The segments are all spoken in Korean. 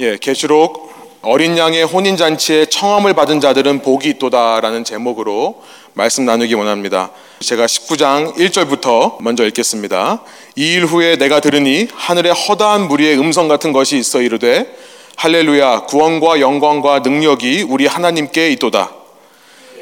예, 계시록 어린 양의 혼인 잔치에 청함을 받은 자들은 복이 있도다라는 제목으로 말씀 나누기 원합니다. 제가 19장 1절부터 먼저 읽겠습니다. 이 일 후에 내가 들으니 하늘에 허다한 무리의 음성 같은 것이 있어 이르되 할렐루야 구원과 영광과 능력이 우리 하나님께 있도다.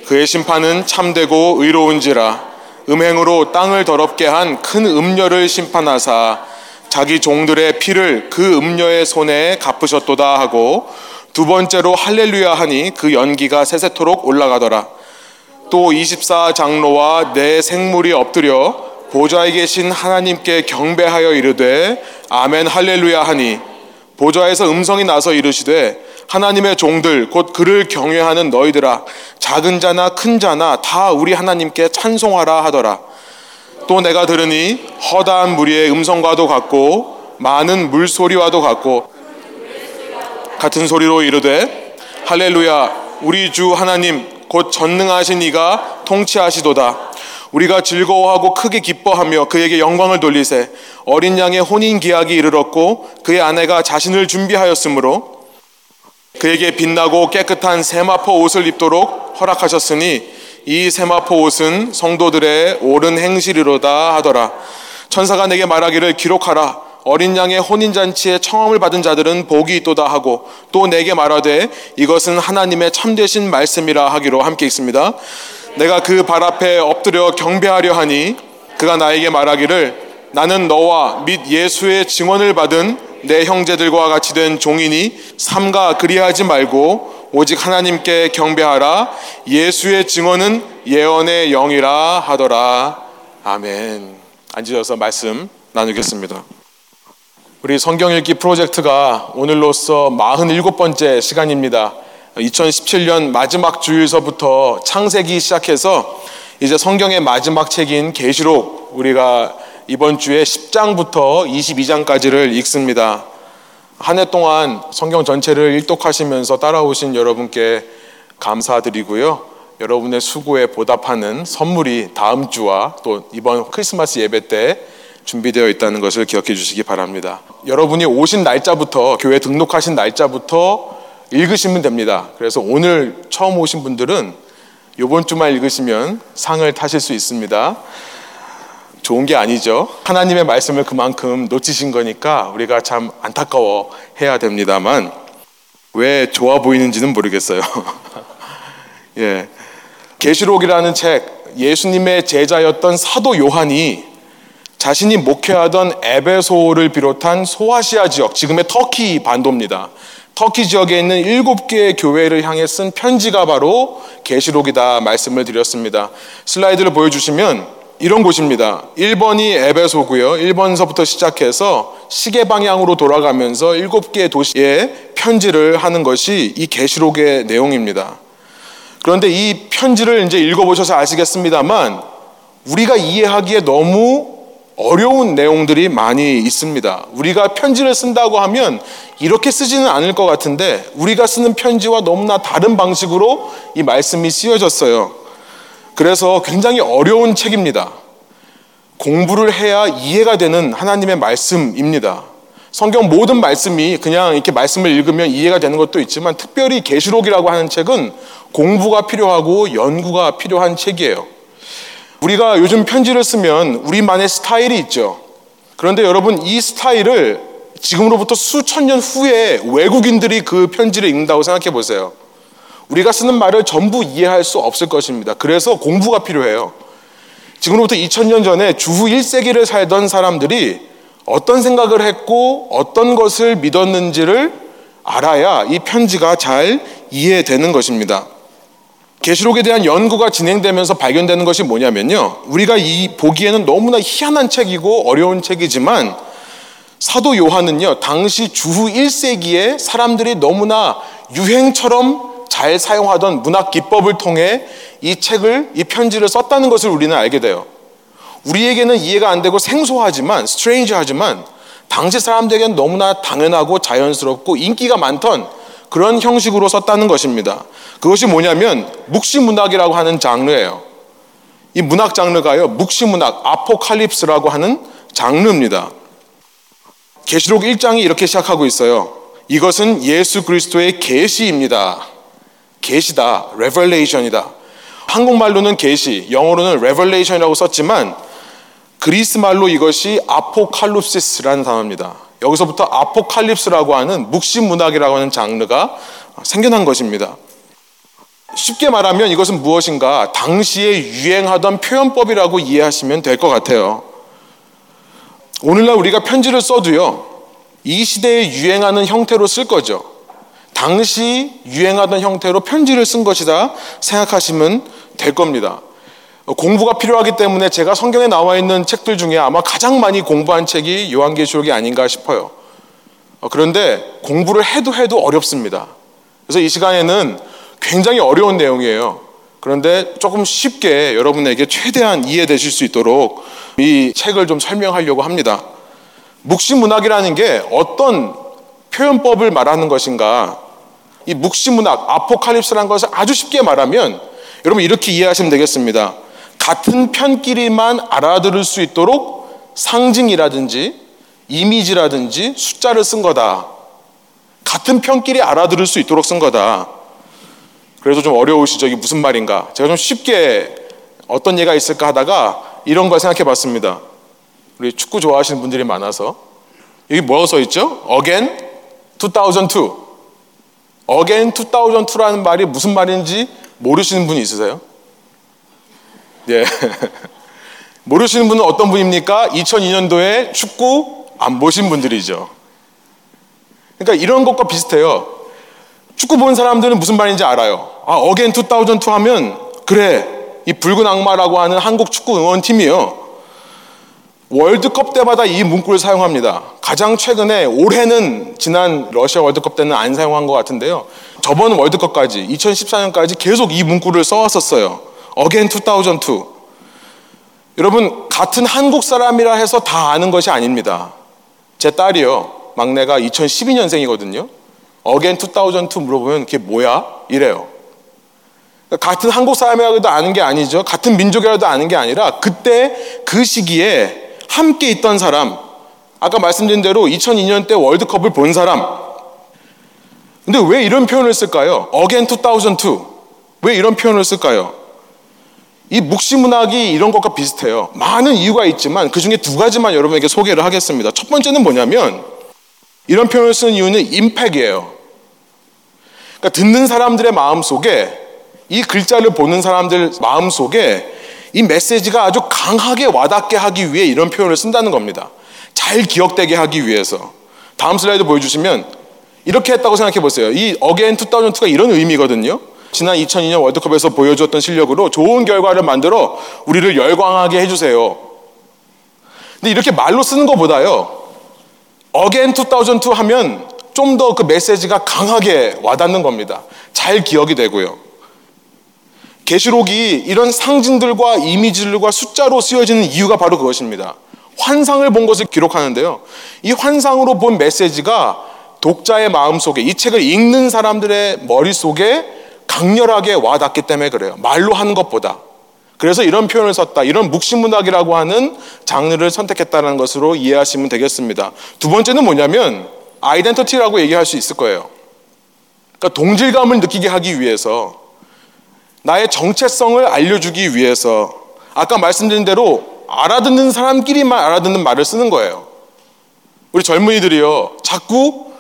그의 심판은 참되고 의로운지라 음행으로 땅을 더럽게 한 큰 음녀를 심판하사 자기 종들의 피를 그 음녀의 손에 갚으셨도다 하고 두 번째로 할렐루야 하니 그 연기가 세세토록 올라가더라. 또 24장로와 내 생물이 엎드려 보좌에 계신 하나님께 경배하여 이르되 아멘 할렐루야 하니 보좌에서 음성이 나서 이르시되 하나님의 종들 곧 그를 경외하는 너희들아 작은 자나 큰 자나 다 우리 하나님께 찬송하라 하더라. 또 내가 들으니 허다한 무리의 음성과도 같고 많은 물소리와도 같고 같은 소리로 이르되 할렐루야 우리 주 하나님 곧 전능하신 이가 통치하시도다. 우리가 즐거워하고 크게 기뻐하며 그에게 영광을 돌리세 어린 양의 혼인 기약이 이르렀고 그의 아내가 자신을 준비하였으므로 그에게 빛나고 깨끗한 세마포 옷을 입도록 허락하셨으니 이 세마포 옷은 성도들의 옳은 행실이로다 하더라. 천사가 내게 말하기를 기록하라. 어린 양의 혼인잔치에 청함을 받은 자들은 복이 있도다 하고 또 내게 말하되 이것은 하나님의 참되신 말씀이라 하기로 함께 있습니다. 내가 그 발 앞에 엎드려 경배하려 하니 그가 나에게 말하기를 나는 너와 및 예수의 증언을 받은 내 형제들과 같이 된 종이니 삼가 그리하지 말고 오직 하나님께 경배하라. 예수의 증언은 예언의 영이라 하더라. 아멘. 앉으셔서 말씀 나누겠습니다. 우리 성경 읽기 프로젝트가 오늘로써 47번째 시간입니다. 2017년 마지막 주일서부터 창세기 시작해서 이제 성경의 마지막 책인 계시록 우리가 이번 주에 10장부터 22장까지를 읽습니다. 한 해 동안 성경 전체를 일독하시면서 따라오신 여러분께 감사드리고요. 여러분의 수고에 보답하는 선물이 다음 주와 또 이번 크리스마스 예배 때 준비되어 있다는 것을 기억해 주시기 바랍니다. 여러분이 오신 날짜부터 교회 등록하신 날짜부터 읽으시면 됩니다. 그래서 오늘 처음 오신 분들은 이번 주만 읽으시면 상을 타실 수 있습니다. 좋은 게 아니죠. 하나님의 말씀을 그만큼 놓치신 거니까 우리가 참 안타까워 해야 됩니다만 왜 좋아 보이는지는 모르겠어요. 예. 계시록이라는 책 예수님의 제자였던 사도 요한이 자신이 목회하던 에베소를 비롯한 소아시아 지역, 지금의 터키 반도입니다. 터키 지역에 있는 일곱 개의 교회를 향해 쓴 편지가 바로 계시록이다 말씀을 드렸습니다. 슬라이드를 보여주시면 이런 곳입니다. 1번이 에베소고요. 1번서부터 시작해서 시계 방향으로 돌아가면서 일곱 개의 도시에 편지를 하는 것이 이 계시록의 내용입니다. 그런데 이 편지를 이제 읽어보셔서 아시겠습니다만 우리가 이해하기에 너무 어려운 내용들이 많이 있습니다. 우리가 편지를 쓴다고 하면 이렇게 쓰지는 않을 것 같은데 우리가 쓰는 편지와 너무나 다른 방식으로 이 말씀이 쓰여졌어요. 그래서 굉장히 어려운 책입니다. 공부를 해야 이해가 되는 하나님의 말씀입니다. 성경 모든 말씀이 그냥 이렇게 말씀을 읽으면 이해가 되는 것도 있지만 특별히 계시록이라고 하는 책은 공부가 필요하고 연구가 필요한 책이에요. 우리가 요즘 편지를 쓰면 우리만의 스타일이 있죠. 그런데 여러분 이 스타일을 지금으로부터 수천 년 후에 외국인들이 그 편지를 읽는다고 생각해 보세요. 우리가 쓰는 말을 전부 이해할 수 없을 것입니다. 그래서 공부가 필요해요. 지금으로부터 2000년 전에 주후 1세기를 살던 사람들이 어떤 생각을 했고 어떤 것을 믿었는지를 알아야 이 편지가 잘 이해되는 것입니다. 계시록에 대한 연구가 진행되면서 발견되는 것이 뭐냐면요. 우리가 이 보기에는 너무나 희한한 책이고 어려운 책이지만 사도 요한은요. 당시 주후 1세기에 사람들이 너무나 유행처럼 잘 사용하던 문학 기법을 통해 이 책을, 이 편지를 썼다는 것을 우리는 알게 돼요. 우리에게는 이해가 안 되고 생소하지만, 스트레인지하지만, 당시 사람들에게는 너무나 당연하고 자연스럽고 인기가 많던 그런 형식으로 썼다는 것입니다. 그것이 뭐냐면 묵시문학이라고 하는 장르예요. 이 문학 장르가요, 묵시문학, 아포칼립스라고 하는 장르입니다. 계시록 1장이 이렇게 시작하고 있어요. 이것은 예수 그리스도의 계시입니다. 계시다, revelation이다. 한국말로는 계시, 영어로는 revelation이라고 썼지만 그리스 말로 이것이 아포칼립시스라는 단어입니다. 여기서부터 아포칼립스라고 하는 묵시 문학이라고 하는 장르가 생겨난 것입니다. 쉽게 말하면 이것은 무엇인가 당시에 유행하던 표현법이라고 이해하시면 될 것 같아요. 오늘날 우리가 편지를 써도요, 이 시대에 유행하는 형태로 쓸 거죠. 당시 유행하던 형태로 편지를 쓴 것이다 생각하시면 될 겁니다. 공부가 필요하기 때문에 제가 성경에 나와 있는 책들 중에 아마 가장 많이 공부한 책이 요한계시록이 아닌가 싶어요. 그런데 공부를 해도 해도 어렵습니다. 그래서 이 시간에는 굉장히 어려운 내용이에요. 그런데 조금 쉽게 여러분에게 최대한 이해되실 수 있도록 이 책을 좀 설명하려고 합니다. 묵시문학이라는 게 어떤 표현법을 말하는 것인가? 이 묵시문학, 아포칼립스라는 것을 아주 쉽게 말하면 여러분 이렇게 이해하시면 되겠습니다. 같은 편끼리만 알아들을 수 있도록 상징이라든지 이미지라든지 숫자를 쓴 거다. 같은 편끼리 알아들을 수 있도록 쓴 거다. 그래서 좀 어려우시죠? 이게 무슨 말인가? 제가 좀 쉽게 어떤 예가 있을까 하다가 이런 걸 생각해 봤습니다. 우리 축구 좋아하시는 분들이 많아서 여기 뭐라고 써 있죠? Again 2002. Again 2002라는 말이 무슨 말인지 모르시는 분이 있으세요? 예. 모르시는 분은 어떤 분입니까? 2002년도에 축구 안 보신 분들이죠. 그러니까 이런 것과 비슷해요. 축구 본 사람들은 무슨 말인지 알아요. 아, 어겐 2002 하면 그래. 이 붉은 악마라고 하는 한국 축구 응원팀이요. 월드컵 때마다 이 문구를 사용합니다. 가장 최근에 올해는 지난 러시아 월드컵 때는 안 사용한 것 같은데요. 저번 월드컵까지 2014년까지 계속 이 문구를 써왔었어요. 어겐 2002. 여러분 같은 한국 사람이라 해서 다 아는 것이 아닙니다. 제 딸이요. 막내가 2012년생이거든요. 어겐 2002 물어보면 그게 뭐야? 이래요. 같은 한국 사람이라도 아는 게 아니죠. 같은 민족이라도 아는 게 아니라 그때 그 시기에 함께 있던 사람, 아까 말씀드린 대로 2002년 때 월드컵을 본 사람. 근데 왜 이런 표현을 쓸까요? Again 2002. 왜 이런 표현을 쓸까요? 이 묵시문학이 이런 것과 비슷해요. 많은 이유가 있지만 그 중에 두 가지만 여러분에게 소개를 하겠습니다. 첫 번째는 뭐냐면 이런 표현을 쓰는 이유는 impact이에요. 그러니까 듣는 사람들의 마음 속에 이 글자를 보는 사람들 마음 속에 이 메시지가 아주 강하게 와닿게 하기 위해 이런 표현을 쓴다는 겁니다. 잘 기억되게 하기 위해서. 다음 슬라이드 보여주시면 이렇게 했다고 생각해 보세요. 이 again 2002가 이런 의미거든요. 지난 2002년 월드컵에서 보여주었던 실력으로 좋은 결과를 만들어 우리를 열광하게 해주세요. 근데 이렇게 말로 쓰는 것보다요. again 2002 하면 좀 더 그 메시지가 강하게 와닿는 겁니다. 잘 기억이 되고요. 계시록이 이런 상징들과 이미지들과 숫자로 쓰여지는 이유가 바로 그것입니다. 환상을 본 것을 기록하는데요. 이 환상으로 본 메시지가 독자의 마음속에 이 책을 읽는 사람들의 머릿속에 강렬하게 와닿기 때문에 그래요. 말로 하는 것보다. 그래서 이런 표현을 썼다. 이런 묵시문학이라고 하는 장르를 선택했다는 것으로 이해하시면 되겠습니다. 두 번째는 뭐냐면 아이덴티티라고 얘기할 수 있을 거예요. 그러니까 동질감을 느끼게 하기 위해서 나의 정체성을 알려주기 위해서 아까 말씀드린 대로 알아듣는 사람끼리만 알아듣는 말을 쓰는 거예요. 우리 젊은이들이요. 자꾸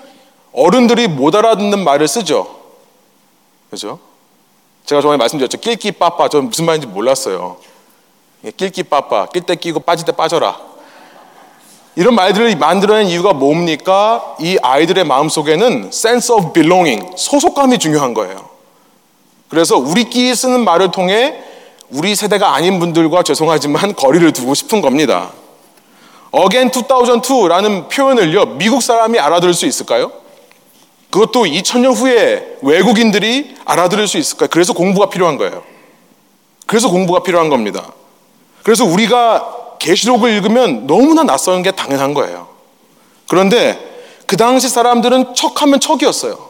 어른들이 못 알아듣는 말을 쓰죠. 그죠? 제가 저번에 말씀드렸죠. 낄끼 빠빠. 저는 무슨 말인지 몰랐어요. 낄끼 빠빠. 낄 때 끼고 빠질 때 빠져라. 이런 말들을 만들어낸 이유가 뭡니까? 이 아이들의 마음속에는 sense of belonging, 소속감이 중요한 거예요. 그래서 우리끼리 쓰는 말을 통해 우리 세대가 아닌 분들과 죄송하지만 거리를 두고 싶은 겁니다. Again 2002라는 표현을요, 미국 사람이 알아들을 수 있을까요? 그것도 2000년 후에 외국인들이 알아들을 수 있을까요? 그래서 공부가 필요한 거예요. 그래서 공부가 필요한 겁니다. 그래서 우리가 계시록을 읽으면 너무나 낯선 게 당연한 거예요. 그런데 그 당시 사람들은 척하면 척이었어요.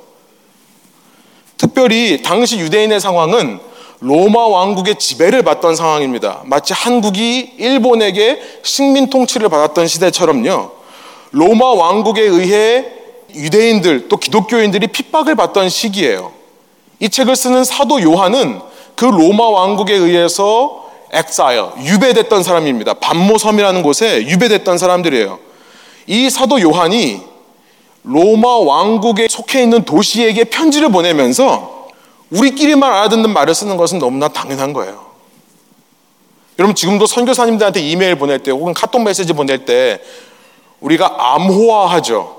특별히 당시 유대인의 상황은 로마 왕국의 지배를 받던 상황입니다. 마치 한국이 일본에게 식민 통치를 받았던 시대처럼요. 로마 왕국에 의해 유대인들 또 기독교인들이 핍박을 받던 시기예요. 이 책을 쓰는 사도 요한은 그 로마 왕국에 의해서 엑사일, 유배됐던 사람입니다. 반모섬이라는 곳에 유배됐던 사람들이에요. 이 사도 요한이 로마 왕국에 속해 있는 도시에게 편지를 보내면서 우리끼리만 알아듣는 말을 쓰는 것은 너무나 당연한 거예요. 여러분 지금도 선교사님들한테 이메일 보낼 때 혹은 카톡 메시지 보낼 때 우리가 암호화하죠.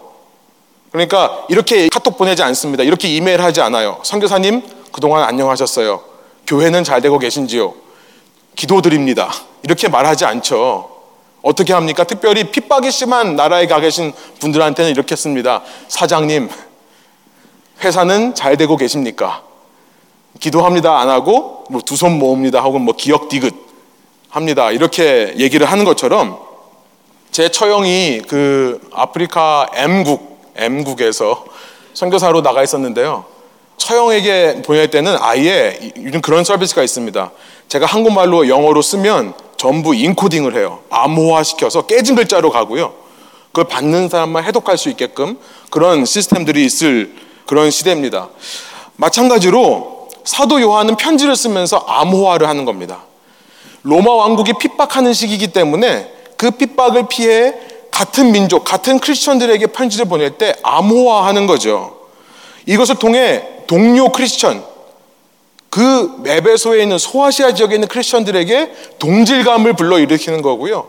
그러니까 이렇게 카톡 보내지 않습니다. 이렇게 이메일 하지 않아요. 선교사님 그동안 안녕하셨어요. 교회는 잘 되고 계신지요? 기도드립니다. 이렇게 말하지 않죠. 어떻게 합니까? 특별히 핍박이 심한 나라에 가 계신 분들한테는 이렇게 씁니다. 사장님, 회사는 잘 되고 계십니까? 기도합니다. 안 하고, 뭐 두 손 모읍니다. 혹은 뭐 기억 디귿 합니다. 이렇게 얘기를 하는 것처럼 제 처형이 그 아프리카 M국, M국에서 선교사로 나가 있었는데요. 처형에게 보낼 때는 아예 요즘 그런 서비스가 있습니다. 제가 한국말로 영어로 쓰면 전부 인코딩을 해요. 암호화 시켜서 깨진 글자로 가고요. 그걸 받는 사람만 해독할 수 있게끔 그런 시스템들이 있을 그런 시대입니다. 마찬가지로 사도 요한은 편지를 쓰면서 암호화를 하는 겁니다. 로마 왕국이 핍박하는 시기이기 때문에 그 핍박을 피해 같은 민족, 같은 크리스천들에게 편지를 보낼 때 암호화하는 거죠. 이것을 통해 동료 크리스천, 그 에베소에 있는 소아시아 지역에 있는 크리스천들에게 동질감을 불러일으키는 거고요.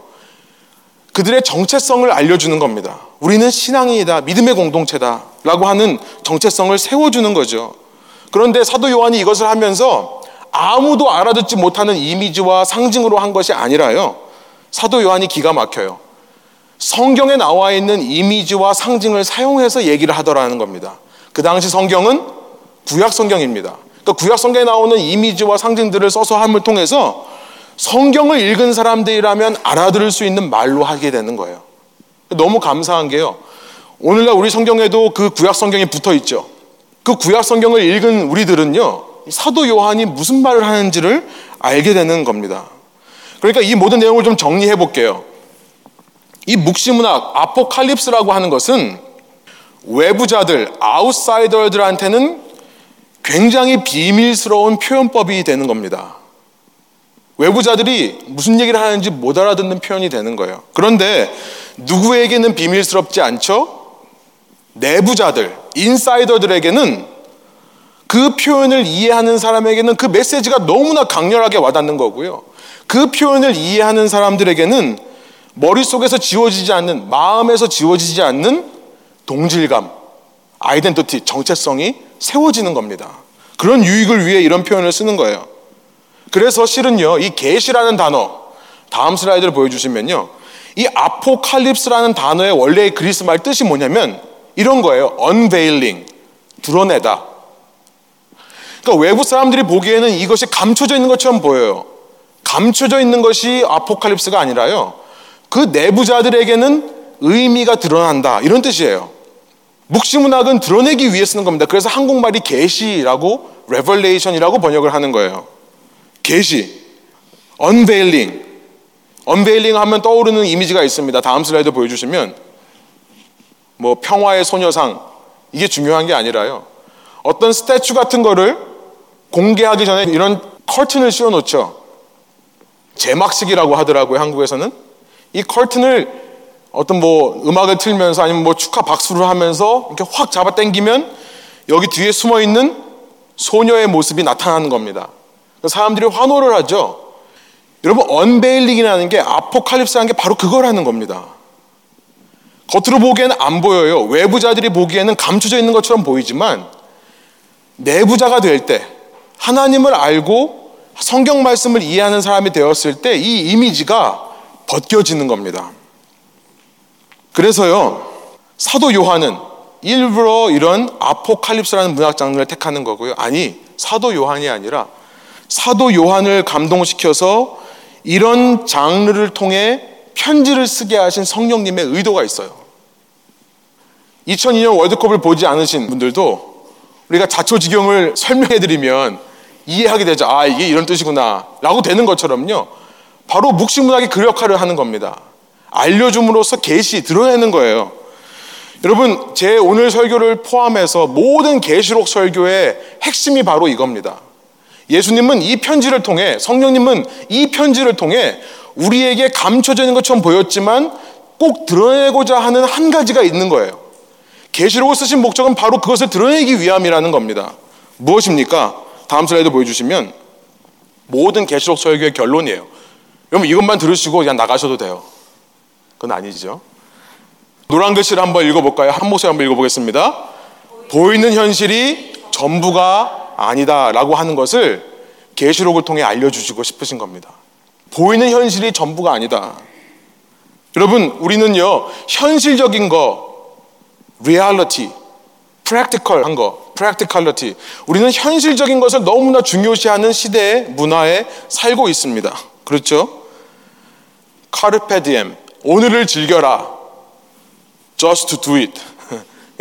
그들의 정체성을 알려주는 겁니다. 우리는 신앙이다, 믿음의 공동체다 라고 하는 정체성을 세워주는 거죠. 그런데 사도 요한이 이것을 하면서 아무도 알아듣지 못하는 이미지와 상징으로 한 것이 아니라요. 사도 요한이 기가 막혀요. 성경에 나와 있는 이미지와 상징을 사용해서 얘기를 하더라는 겁니다. 그 당시 성경은 구약 성경입니다. 그러니까 구약 성경에 나오는 이미지와 상징들을 써서 함을 통해서 성경을 읽은 사람들이라면 알아들을 수 있는 말로 하게 되는 거예요. 너무 감사한 게요. 오늘날 우리 성경에도 그 구약 성경이 붙어 있죠. 그 구약 성경을 읽은 우리들은요, 사도 요한이 무슨 말을 하는지를 알게 되는 겁니다. 그러니까 이 모든 내용을 좀 정리해 볼게요. 이 묵시문학, 아포칼립스라고 하는 것은 외부자들, 아웃사이더들한테는 굉장히 비밀스러운 표현법이 되는 겁니다. 외부자들이 무슨 얘기를 하는지 못 알아듣는 표현이 되는 거예요. 그런데 누구에게는 비밀스럽지 않죠? 내부자들, 인사이더들에게는 그 표현을 이해하는 사람에게는 그 메시지가 너무나 강렬하게 와닿는 거고요. 그 표현을 이해하는 사람들에게는 머릿속에서 지워지지 않는, 마음에서 지워지지 않는 동질감, 아이덴티티, 정체성이 세워지는 겁니다. 그런 유익을 위해 이런 표현을 쓰는 거예요. 그래서 실은요, 이 계시라는 단어, 다음 슬라이드를 보여주시면요, 이 아포칼립스라는 단어의 원래의 그리스 말 뜻이 뭐냐면 이런 거예요. unveiling, 드러내다. 그러니까 외부 사람들이 보기에는 이것이 감춰져 있는 것처럼 보여요. 감춰져 있는 것이 아포칼립스가 아니라요. 그 내부자들에게는 의미가 드러난다. 이런 뜻이에요. 묵시문학은 드러내기 위해 쓰는 겁니다. 그래서 한국말이 계시라고 revelation이라고 번역을 하는 거예요. 계시, unveiling. unveiling 하면 떠오르는 이미지가 있습니다. 다음 슬라이드 보여주시면 뭐 평화의 소녀상 이게 중요한 게 아니라요. 어떤 스태츄 같은 거를 공개하기 전에 이런 커튼을 씌워 놓죠. 제막식이라고 하더라고요, 한국에서는. 이 커튼을 어떤 뭐 음악을 틀면서 아니면 뭐 축하 박수를 하면서 이렇게 확 잡아 당기면 여기 뒤에 숨어 있는 소녀의 모습이 나타나는 겁니다. 사람들이 환호를 하죠. 여러분, 언베일링이라는 게 아포칼립스라는 게 바로 그거라는 겁니다. 겉으로 보기에는 안 보여요. 외부자들이 보기에는 감춰져 있는 것처럼 보이지만 내부자가 될 때 하나님을 알고 성경 말씀을 이해하는 사람이 되었을 때 이 이미지가 벗겨지는 겁니다. 그래서요, 사도 요한은 일부러 이런 아포칼립스라는 문학 장르를 택하는 거고요. 아니, 사도 요한이 아니라 사도 요한을 감동시켜서 이런 장르를 통해 편지를 쓰게 하신 성령님의 의도가 있어요. 2002년 월드컵을 보지 않으신 분들도 우리가 자초지경을 설명해 드리면 이해하게 되죠. 아, 이게 이런 뜻이구나. 라고 되는 것처럼요. 바로 묵시문학이 그 역할을 하는 겁니다. 알려줌으로써 계시, 드러내는 거예요. 여러분, 제 오늘 설교를 포함해서 모든 계시록 설교의 핵심이 바로 이겁니다. 예수님은 이 편지를 통해 성령님은 이 편지를 통해 우리에게 감춰져 있는 것처럼 보였지만 꼭 드러내고자 하는 한 가지가 있는 거예요. 계시록을 쓰신 목적은 바로 그것을 드러내기 위함이라는 겁니다. 무엇입니까? 다음 슬라이드 보여주시면 모든 계시록 설교의 결론이에요. 여러분 이것만 들으시고 그냥 나가셔도 돼요. 그건 아니죠. 노란 글씨를 한번 읽어볼까요? 한 목소리 한번 읽어보겠습니다. 보이는 현실이 전부가 아니다라고 하는 것을 계시록을 통해 알려주시고 싶으신 겁니다. 보이는 현실이 전부가 아니다. 여러분 우리는요 현실적인 거, reality, practical한 거, practicality. 우리는 현실적인 것을 너무나 중요시하는 시대의 문화에 살고 있습니다. 그렇죠? 카르페디엠, 오늘을 즐겨라. just do it.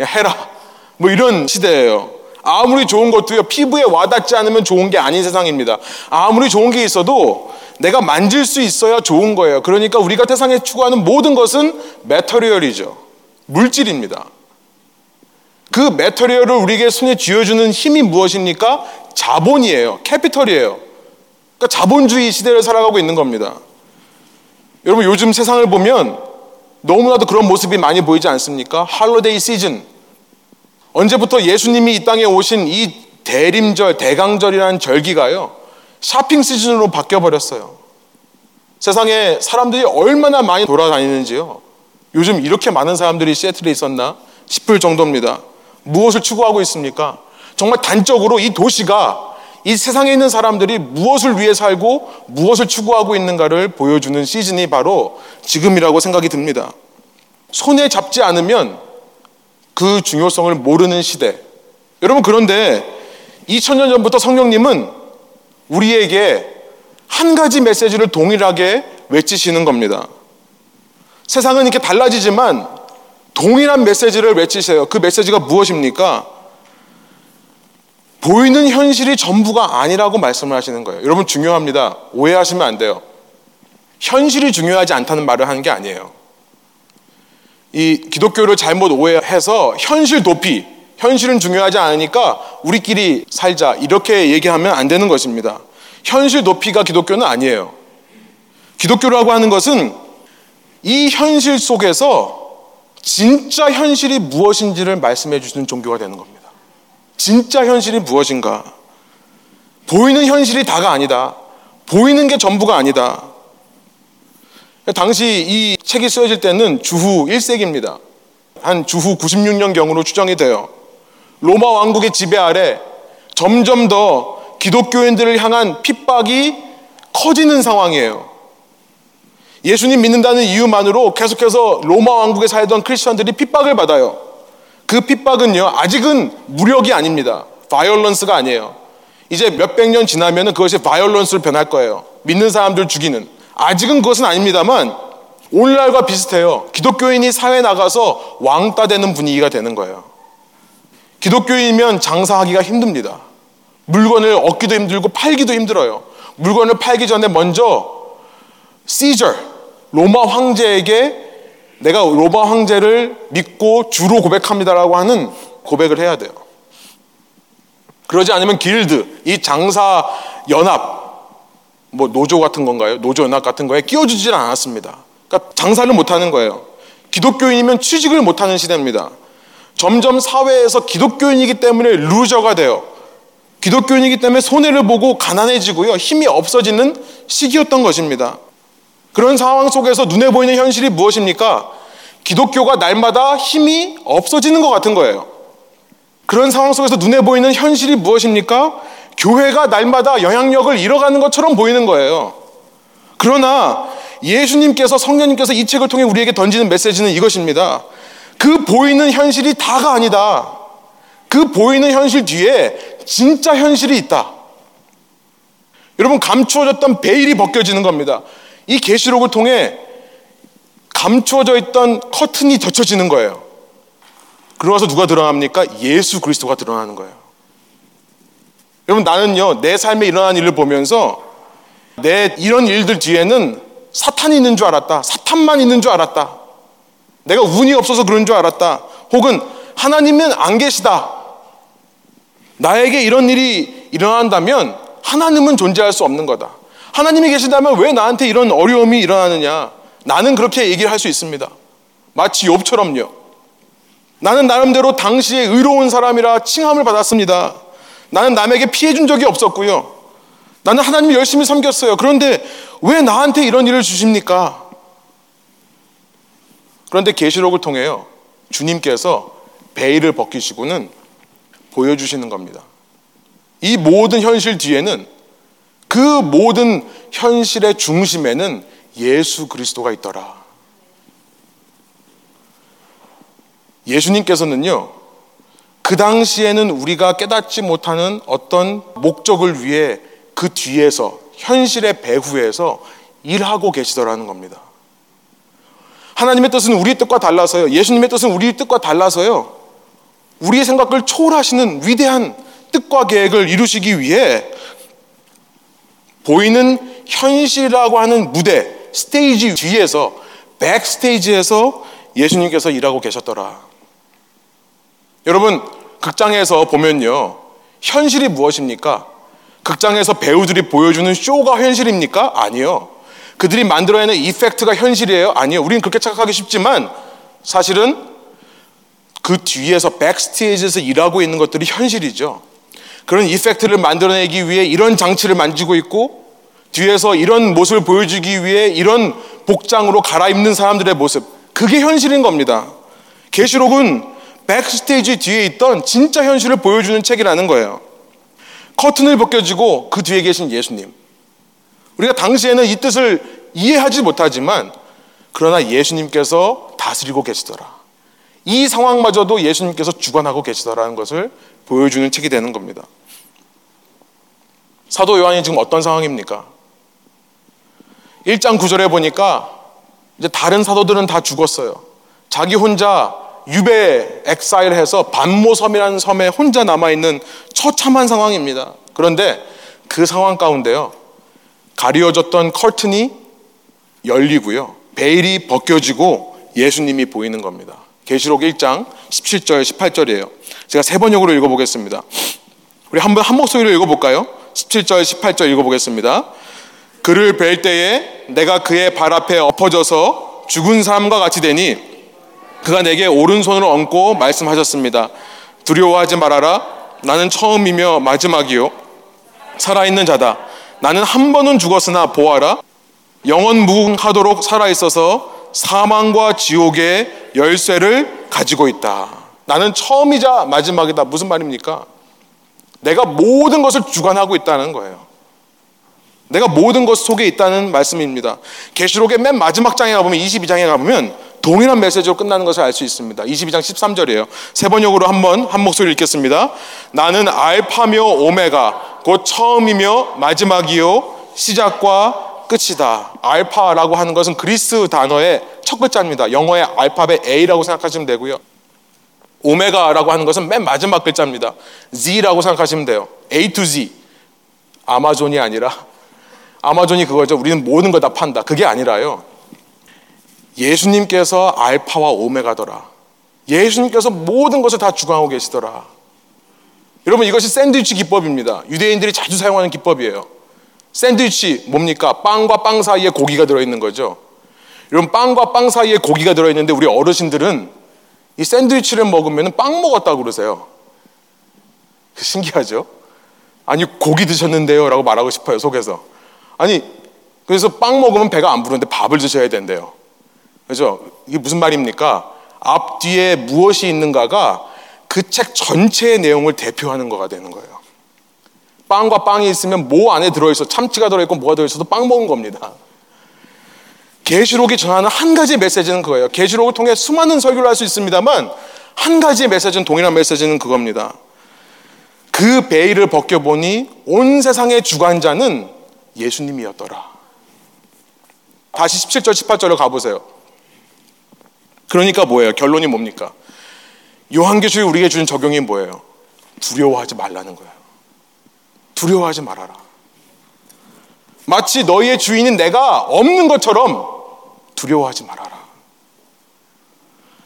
해라. 뭐 이런 시대예요. 아무리 좋은 것도요, 피부에 와닿지 않으면 좋은 게 아닌 세상입니다. 아무리 좋은 게 있어도 내가 만질 수 있어야 좋은 거예요. 그러니까 우리가 세상에 추구하는 모든 것은 메터리얼이죠. 물질입니다. 그 메터리얼을 우리에게 손에 쥐어주는 힘이 무엇입니까? 자본이에요. 캐피털이에요. 그러니까 자본주의 시대를 살아가고 있는 겁니다. 여러분 요즘 세상을 보면 너무나도 그런 모습이 많이 보이지 않습니까? 할로데이 시즌. 언제부터 예수님이 이 땅에 오신 이 대림절, 대강절이라는 절기가요. 샤핑 시즌으로 바뀌어 버렸어요. 세상에 사람들이 얼마나 많이 돌아다니는지요. 요즘 이렇게 많은 사람들이 시애틀에 있었나 싶을 정도입니다. 무엇을 추구하고 있습니까? 정말 단적으로 이 도시가 이 세상에 있는 사람들이 무엇을 위해 살고 무엇을 추구하고 있는가를 보여주는 시즌이 바로 지금이라고 생각이 듭니다. 손에 잡지 않으면 그 중요성을 모르는 시대. 여러분, 그런데 2000년 전부터 성령님은 우리에게 한 가지 메시지를 동일하게 외치시는 겁니다. 세상은 이렇게 달라지지만 동일한 메시지를 외치세요. 그 메시지가 무엇입니까? 보이는 현실이 전부가 아니라고 말씀을 하시는 거예요. 여러분 중요합니다. 오해하시면 안 돼요. 현실이 중요하지 않다는 말을 하는 게 아니에요. 이 기독교를 잘못 오해해서 현실 도피, 현실은 중요하지 않으니까 우리끼리 살자 이렇게 얘기하면 안 되는 것입니다. 현실 도피가 기독교는 아니에요. 기독교라고 하는 것은 이 현실 속에서 진짜 현실이 무엇인지를 말씀해 주시는 종교가 되는 겁니다. 진짜 현실이 무엇인가? 보이는 현실이 다가 아니다. 보이는 게 전부가 아니다. 당시 이 책이 쓰여질 때는 주후 1세기입니다. 한 주후 96년경으로 추정이 돼요. 로마 왕국의 지배 아래 점점 더 기독교인들을 향한 핍박이 커지는 상황이에요. 예수님 믿는다는 이유만으로 계속해서 로마 왕국에 살던 크리스천들이 핍박을 받아요. 그 핍박은요, 아직은 무력이 아닙니다. violence가 아니에요. 이제 몇백 년 지나면 그것이 violence로 변할 거예요. 믿는 사람들 죽이는. 아직은 그것은 아닙니다만, 오늘날과 비슷해요. 기독교인이 사회에 나가서 왕따 되는 분위기가 되는 거예요. 기독교인이면 장사하기가 힘듭니다. 물건을 얻기도 힘들고 팔기도 힘들어요. 물건을 팔기 전에 먼저 시저 로마 황제에게 내가 로마 황제를 믿고 주로 고백합니다라고 하는 고백을 해야 돼요. 그러지 않으면 길드, 이 장사 연합, 뭐 노조 같은 건가요? 노조 연합 같은 거에 끼워주질 않았습니다. 그러니까 장사를 못하는 거예요. 기독교인이면 취직을 못하는 시대입니다. 점점 사회에서 기독교인이기 때문에 loser가 돼요. 기독교인이기 때문에 손해를 보고 가난해지고요. 힘이 없어지는 시기였던 것입니다. 그런 상황 속에서 눈에 보이는 현실이 무엇입니까? 기독교가 날마다 힘이 없어지는 것 같은 거예요. 그런 상황 속에서 눈에 보이는 현실이 무엇입니까? 교회가 날마다 영향력을 잃어가는 것처럼 보이는 거예요. 그러나 예수님께서 성령님께서 이 책을 통해 우리에게 던지는 메시지는 이것입니다. 그 보이는 현실이 다가 아니다. 그 보이는 현실 뒤에 진짜 현실이 있다. 여러분 감추어졌던 베일이 벗겨지는 겁니다. 이 계시록을 통해 감추어져 있던 커튼이 젖혀지는 거예요. 그러면서 누가 드러납니까? 예수 그리스도가 드러나는 거예요. 여러분 나는요 내 삶에 일어난 일을 보면서 내 이런 일들 뒤에는 사탄이 있는 줄 알았다. 사탄만 있는 줄 알았다. 내가 운이 없어서 그런 줄 알았다. 혹은 하나님은 안 계시다. 나에게 이런 일이 일어난다면 하나님은 존재할 수 없는 거다. 하나님이 계신다면 왜 나한테 이런 어려움이 일어나느냐? 나는 그렇게 얘기를 할 수 있습니다. 마치 욥처럼요. 나는 나름대로 당시에 의로운 사람이라 칭함을 받았습니다. 나는 남에게 피해 준 적이 없었고요. 나는 하나님 열심히 섬겼어요. 그런데 왜 나한테 이런 일을 주십니까? 그런데 계시록을 통해요. 주님께서 베일을 벗기시고는 보여주시는 겁니다. 이 모든 현실 뒤에는 그 모든 현실의 중심에는 예수 그리스도가 있더라. 예수님께서는요, 그 당시에는 우리가 깨닫지 못하는 어떤 목적을 위해 그 뒤에서, 현실의 배후에서 일하고 계시더라는 겁니다. 하나님의 뜻은 우리 뜻과 달라서요. 예수님의 뜻은 우리 뜻과 달라서요. 우리의 생각을 초월하시는 위대한 뜻과 계획을 이루시기 위해 보이는 현실이라고 하는 무대, 스테이지 뒤에서, 백스테이지에서 예수님께서 일하고 계셨더라. 여러분, 극장에서 보면요. 현실이 무엇입니까? 극장에서 배우들이 보여주는 쇼가 현실입니까? 아니요. 그들이 만들어내는 이펙트가 현실이에요? 아니요. 우리는 그렇게 착각하기 쉽지만 사실은 그 뒤에서 백스테이지에서 일하고 있는 것들이 현실이죠. 그런 이펙트를 만들어내기 위해 이런 장치를 만지고 있고 뒤에서 이런 모습을 보여주기 위해 이런 복장으로 갈아입는 사람들의 모습 그게 현실인 겁니다. 계시록은 백스테이지 뒤에 있던 진짜 현실을 보여주는 책이라는 거예요. 커튼을 벗겨지고 그 뒤에 계신 예수님. 우리가 당시에는 이 뜻을 이해하지 못하지만 그러나 예수님께서 다스리고 계시더라. 이 상황마저도 예수님께서 주관하고 계시더라는 것을 보여주는 책이 되는 겁니다. 사도 요한이 지금 어떤 상황입니까? 1장 9절에 보니까 이제 다른 사도들은 다 죽었어요. 자기 혼자 유배 엑사일 해서 반모섬이라는 섬에 혼자 남아있는 처참한 상황입니다. 그런데 그 상황 가운데요. 가리워졌던 커튼이 열리고요. 베일이 벗겨지고 예수님이 보이는 겁니다. 계시록 1장 17절, 18절이에요. 제가 세 번역으로 읽어보겠습니다. 우리 한번 한 목소리로 읽어볼까요? 17절, 18절 읽어보겠습니다. 그를 뵐 때에 내가 그의 발 앞에 엎어져서 죽은 사람과 같이 되니 그가 내게 오른손을 얹고 말씀하셨습니다. 두려워하지 말아라. 나는 처음이며 마지막이요. 살아있는 자다. 나는 한 번은 죽었으나 보아라. 영원 무궁하도록 살아있어서 사망과 지옥의 열쇠를 가지고 있다. 나는 처음이자 마지막이다. 무슨 말입니까? 내가 모든 것을 주관하고 있다는 거예요. 내가 모든 것 속에 있다는 말씀입니다. 계시록의 맨 마지막 장에 가보면 22장에 가보면 동일한 메시지로 끝나는 것을 알 수 있습니다. 22장 13절이에요. 세 번역으로 한번 한 목소리 읽겠습니다. 나는 알파며 오메가 곧 처음이며 마지막이요 시작과 끝이다. 알파라고 하는 것은 그리스 단어의 첫 글자입니다. 영어의 알파벳 A라고 생각하시면 되고요. 오메가라고 하는 것은 맨 마지막 글자입니다. Z라고 생각하시면 돼요. A to Z. 아마존이 아니라 아마존이 그거죠. 우리는 모든 걸 다 판다. 그게 아니라요. 예수님께서 알파와 오메가더라. 예수님께서 모든 것을 다 주관하고 계시더라. 여러분 이것이 샌드위치 기법입니다. 유대인들이 자주 사용하는 기법이에요. 샌드위치 뭡니까? 빵과 빵 사이에 고기가 들어있는 거죠. 여러분 빵과 빵 사이에 고기가 들어있는데 우리 어르신들은 이 샌드위치를 먹으면 빵 먹었다고 그러세요. 신기하죠? 아니 고기 드셨는데요 라고 말하고 싶어요 속에서. 아니 그래서 빵 먹으면 배가 안 부르는데 밥을 드셔야 된대요. 그죠? 이게 무슨 말입니까? 앞뒤에 무엇이 있는가가 그 책 전체의 내용을 대표하는 거가 되는 거예요. 빵과 빵이 있으면 뭐 안에 들어있어 참치가 들어있고 뭐가 들어있어도 빵 먹은 겁니다. 계시록이 전하는 한 가지 메시지는 그거예요. 계시록을 통해 수많은 설교를 할 수 있습니다만 한 가지 메시지는 동일한 메시지는 그겁니다. 그 베일을 벗겨보니 온 세상의 주관자는 예수님이었더라. 다시 17절, 18절로 가보세요. 그러니까 뭐예요? 결론이 뭡니까? 요한계시록이 우리에게 주는 적용이 뭐예요? 두려워하지 말라는 거예요. 두려워하지 말아라. 마치 너희의 주인인 내가 없는 것처럼 두려워하지 말아라.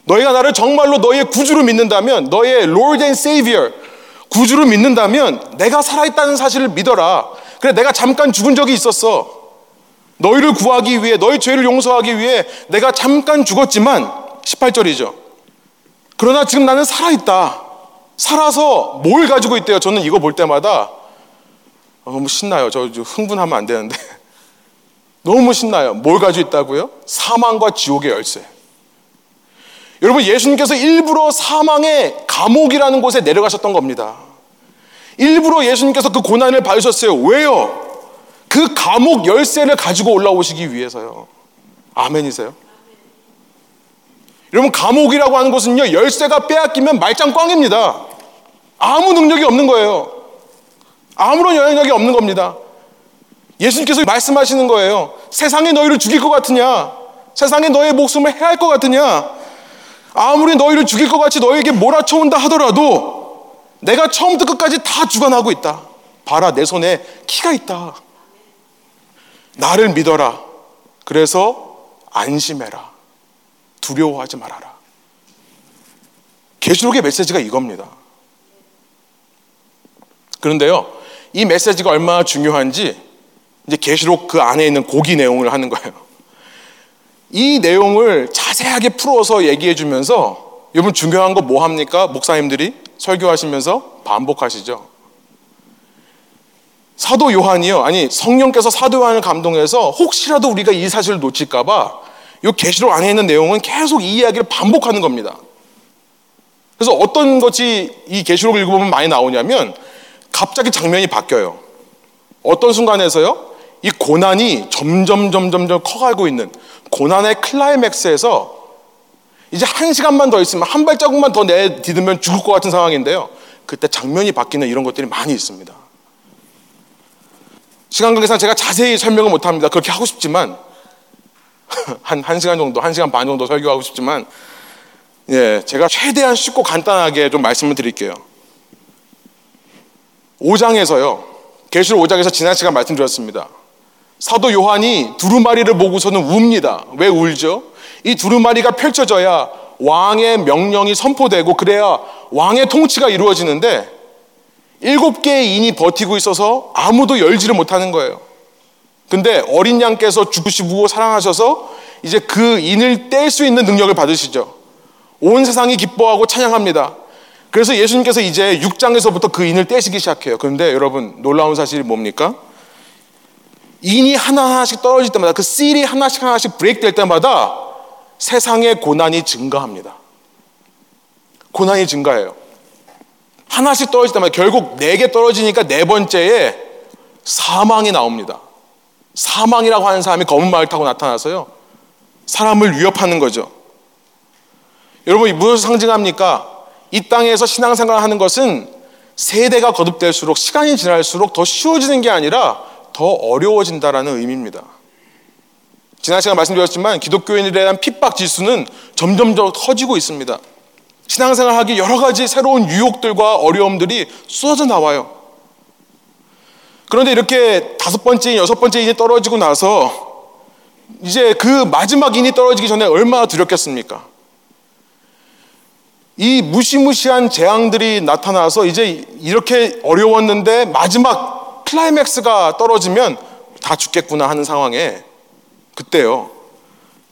너희가 나를 정말로 너희의 구주로 믿는다면, 너의 Lord and Savior, 구주로 믿는다면 내가 살아있다는 사실을 믿어라. 그래, 내가 잠깐 죽은 적이 있었어. 너희를 구하기 위해, 너희 죄를 용서하기 위해 내가 잠깐 죽었지만, 18절이죠. 그러나 지금 나는 살아있다. 살아서 뭘 가지고 있대요? 저는 이거 볼 때마다 너무 신나요. 저 흥분하면 안 되는데. 너무 신나요. 뭘 가지고 있다고요? 사망과 지옥의 열쇠. 여러분, 예수님께서 일부러 사망의 감옥이라는 곳에 내려가셨던 겁니다. 일부러 예수님께서 그 고난을 받으셨어요. 왜요? 그 감옥 열쇠를 가지고 올라오시기 위해서요. 아멘이세요? 여러분, 감옥이라고 하는 것은요, 열쇠가 빼앗기면 말짱 꽝입니다. 아무 능력이 없는 거예요. 아무런 영향력이 없는 겁니다. 예수님께서 말씀하시는 거예요. 세상에 너희를 죽일 것 같으냐? 세상에 너의 목숨을 해할 것 같으냐? 아무리 너희를 죽일 것 같이 너에게 몰아쳐온다 하더라도 내가 처음부터 끝까지 다 주관하고 있다. 봐라, 내 손에 키가 있다. 나를 믿어라. 그래서 안심해라. 두려워하지 말아라. 계시록의 메시지가 이겁니다. 그런데요, 이 메시지가 얼마나 중요한지 이제 계시록 그 안에 있는 고기 내용을 하는 거예요. 이 내용을 자세하게 풀어서 얘기해 주면서 여러분 중요한 거 뭐 합니까? 목사님들이 설교하시면서 반복하시죠. 사도 요한이요. 아니 성령께서 사도 요한을 감동해서 혹시라도 우리가 이 사실을 놓칠까 봐이 계시록 안에 있는 내용은 계속 이 이야기를 반복하는 겁니다. 그래서 어떤 것이 이 계시록을 읽어보면 많이 나오냐면 갑자기 장면이 바뀌어요. 어떤 순간에서요? 이 고난이 점점 점점 점 커가고 있는 고난의 클라이맥스에서 이제 한 시간만 더 있으면 한 발자국만 더 내디디면 죽을 것 같은 상황인데요. 그때 장면이 바뀌는 이런 것들이 많이 있습니다. 시간 관계상 제가 자세히 설명을 못 합니다. 그렇게 하고 싶지만 한, 한 시간 정도, 한 시간 반 정도 설교하고 싶지만 예, 제가 최대한 쉽고 간단하게 좀 말씀을 드릴게요. 5장에서요. 계시록 5장에서 지난 시간 말씀드렸습니다. 사도 요한이 두루마리를 보고서는 웁니다. 왜 울죠? 이 두루마리가 펼쳐져야 왕의 명령이 선포되고 그래야 왕의 통치가 이루어지는데 일곱 개의 인이 버티고 있어서 아무도 열지를 못하는 거예요. 근데 어린 양께서 죽으시고 사랑하셔서 이제 그 인을 뗄 수 있는 능력을 받으시죠. 온 세상이 기뻐하고 찬양합니다. 그래서 예수님께서 이제 6장에서부터 그 인을 떼시기 시작해요. 그런데 여러분 놀라운 사실이 뭡니까? 인이 하나하나씩 떨어질 때마다 그 씰이 하나씩 하나씩 브레이크 될 때마다 세상의 고난이 증가합니다. 고난이 증가해요. 하나씩 떨어질 때마다 결국 네 개 떨어지니까 네 번째에 사망이 나옵니다. 사망이라고 하는 사람이 검은 말을 타고 나타나서요. 사람을 위협하는 거죠. 여러분, 이 무엇을 상징합니까? 이 땅에서 신앙생활을 하는 것은 세대가 거듭될수록 시간이 지날수록 더 쉬워지는 게 아니라 더 어려워진다라는 의미입니다. 지난 시간 말씀드렸지만 기독교인에 대한 핍박 지수는 점점 더 커지고 있습니다. 신앙생활 하기 여러 가지 새로운 유혹들과 어려움들이 쏟아져 나와요. 그런데 이렇게 다섯 번째, 여섯 번째 인이 떨어지고 나서 이제 그 마지막 인이 떨어지기 전에 얼마나 두렵겠습니까? 이 무시무시한 재앙들이 나타나서 이제 이렇게 어려웠는데 마지막 클라이맥스가 떨어지면 다 죽겠구나 하는 상황에 그때요.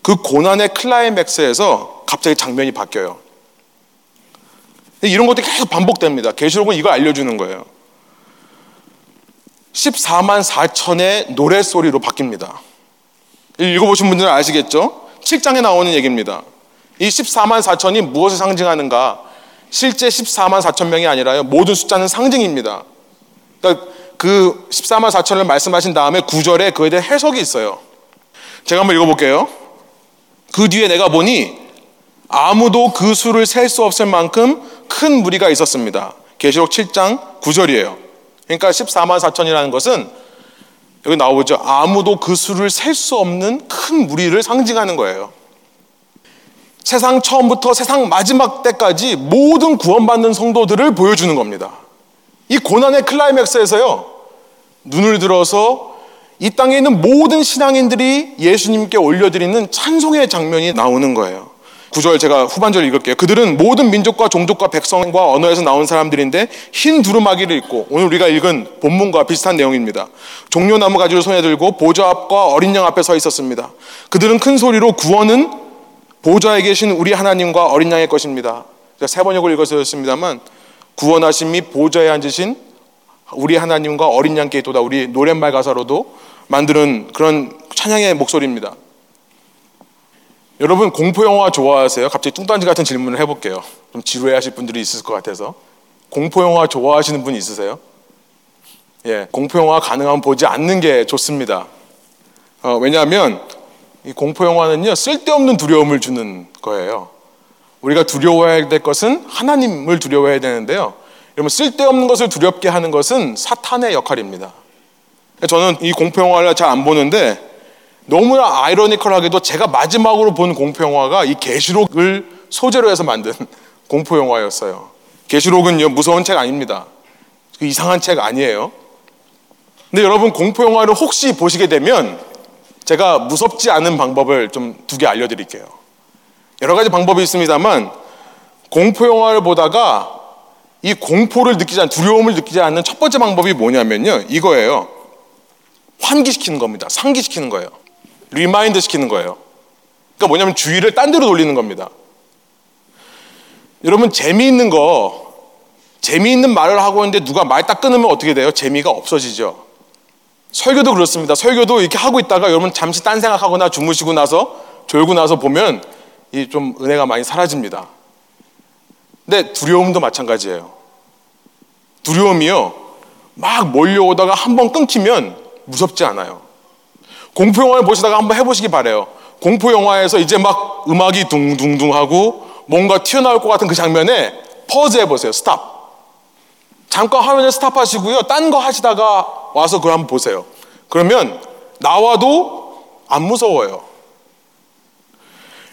그 고난의 클라이맥스에서 갑자기 장면이 바뀌어요. 이런 것들이 계속 반복됩니다. 계시록은 이거 알려주는 거예요. 14만 4천의 노래소리로 바뀝니다. 읽어보신 분들은 아시겠죠? 7장에 나오는 얘기입니다. 이 14만 4천이 무엇을 상징하는가? 실제 14만 4천 명이 아니라요. 모든 숫자는 상징입니다. 그러니까 그 14만 4천을 말씀하신 다음에 9절에 그에 대한 해석이 있어요. 제가 한번 읽어볼게요. 그 뒤에 내가 보니 아무도 그 수를 셀 수 없을 만큼 큰 무리가 있었습니다. 계시록 7장 9절이에요. 그러니까 14만 4천이라는 것은 여기 나오죠. 아무도 그 수를 셀 수 없는 큰 무리를 상징하는 거예요. 세상 처음부터 세상 마지막 때까지 모든 구원받는 성도들을 보여주는 겁니다. 이 고난의 클라이맥스에서요, 눈을 들어서 이 땅에 있는 모든 신앙인들이 예수님께 올려드리는 찬송의 장면이 나오는 거예요. 구절 제가 후반절을 읽을게요. 그들은 모든 민족과 종족과 백성과 언어에서 나온 사람들인데 흰 두루마기를 입고 오늘 우리가 읽은 본문과 비슷한 내용입니다. 종려나무 가지를 손에 들고 보좌 앞과 어린 양 앞에 서 있었습니다. 그들은 큰 소리로 구원은 보좌에 계신 우리 하나님과 어린 양의 것입니다. 제가 세 번역을 읽어서였습니다만 구원하신 및 보좌에 앉으신 우리 하나님과 어린 양께 있도다 우리 노랫말 가사로도 만드는 그런 찬양의 목소리입니다. 여러분 공포 영화 좋아하세요? 갑자기 뚱딴지 같은 질문을 해볼게요. 좀 지루해하실 분들이 있을 것 같아서 공포 영화 좋아하시는 분 있으세요? 예, 공포 영화 가능하면 보지 않는 게 좋습니다. 어, 왜냐하면 이 공포 영화는요 쓸데없는 두려움을 주는 거예요. 우리가 두려워해야 될 것은 하나님을 두려워해야 되는데요. 여러분 쓸데없는 것을 두렵게 하는 것은 사탄의 역할입니다. 저는 이 공포 영화를 잘 안 보는데 너무나 아이러니컬하게도 제가 마지막으로 본 공포 영화가 이 계시록을 소재로 해서 만든 공포 영화였어요. 계시록은요 무서운 책 아닙니다. 그 이상한 책 아니에요. 근데 여러분 공포 영화를 혹시 보시게 되면 제가 무섭지 않은 방법을 좀 두 개 알려드릴게요. 여러 가지 방법이 있습니다만 공포 영화를 보다가 이 공포를 느끼지 않는 두려움을 느끼지 않는 첫 번째 방법이 뭐냐면요 이거예요. 환기시키는 겁니다. 상기시키는 거예요. remind 시키는 거예요. 그러니까 뭐냐면 주의를 딴 데로 돌리는 겁니다. 여러분 재미있는 거 재미있는 말을 하고 있는데 누가 말 딱 끊으면 어떻게 돼요? 재미가 없어지죠. 설교도 그렇습니다. 설교도 이렇게 하고 있다가 여러분 잠시 딴 생각하거나 주무시고 나서 졸고 나서 보면 이 좀 은혜가 많이 사라집니다. 근데 두려움도 마찬가지예요. 두려움이요. 막 몰려오다가 한 번 끊기면 무섭지 않아요. 공포 영화를 보시다가 한번 해보시기 바래요. 공포 영화에서 이제 막 음악이 둥둥둥하고 뭔가 튀어나올 것 같은 그 장면에 pause 해보세요. stop. 잠깐 화면을 stop하시고요. 딴 거 하시다가 와서 그걸 한번 보세요. 그러면 나와도 안 무서워요.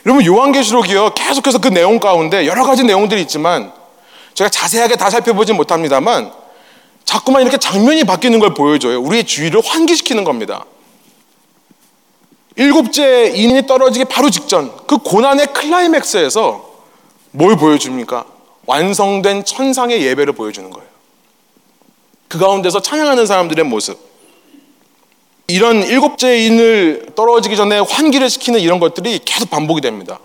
여러분 요한계시록이요. 계속해서 그 내용 가운데 여러 가지 내용들이 있지만 제가 자세하게 다 살펴보진 못합니다만 자꾸만 이렇게 장면이 바뀌는 걸 보여줘요. 우리의 주의를 환기시키는 겁니다. 일곱째 인이 떨어지기 바로 직전 그 고난의 클라이맥스에서 뭘 보여줍니까? 완성된 천상의 예배를 보여주는 거예요. 그 가운데서 찬양하는 사람들의 모습. 이런 일곱째 인을 떨어지기 전에 환기를 시키는 이런 것들이 계속 반복이 됩니다.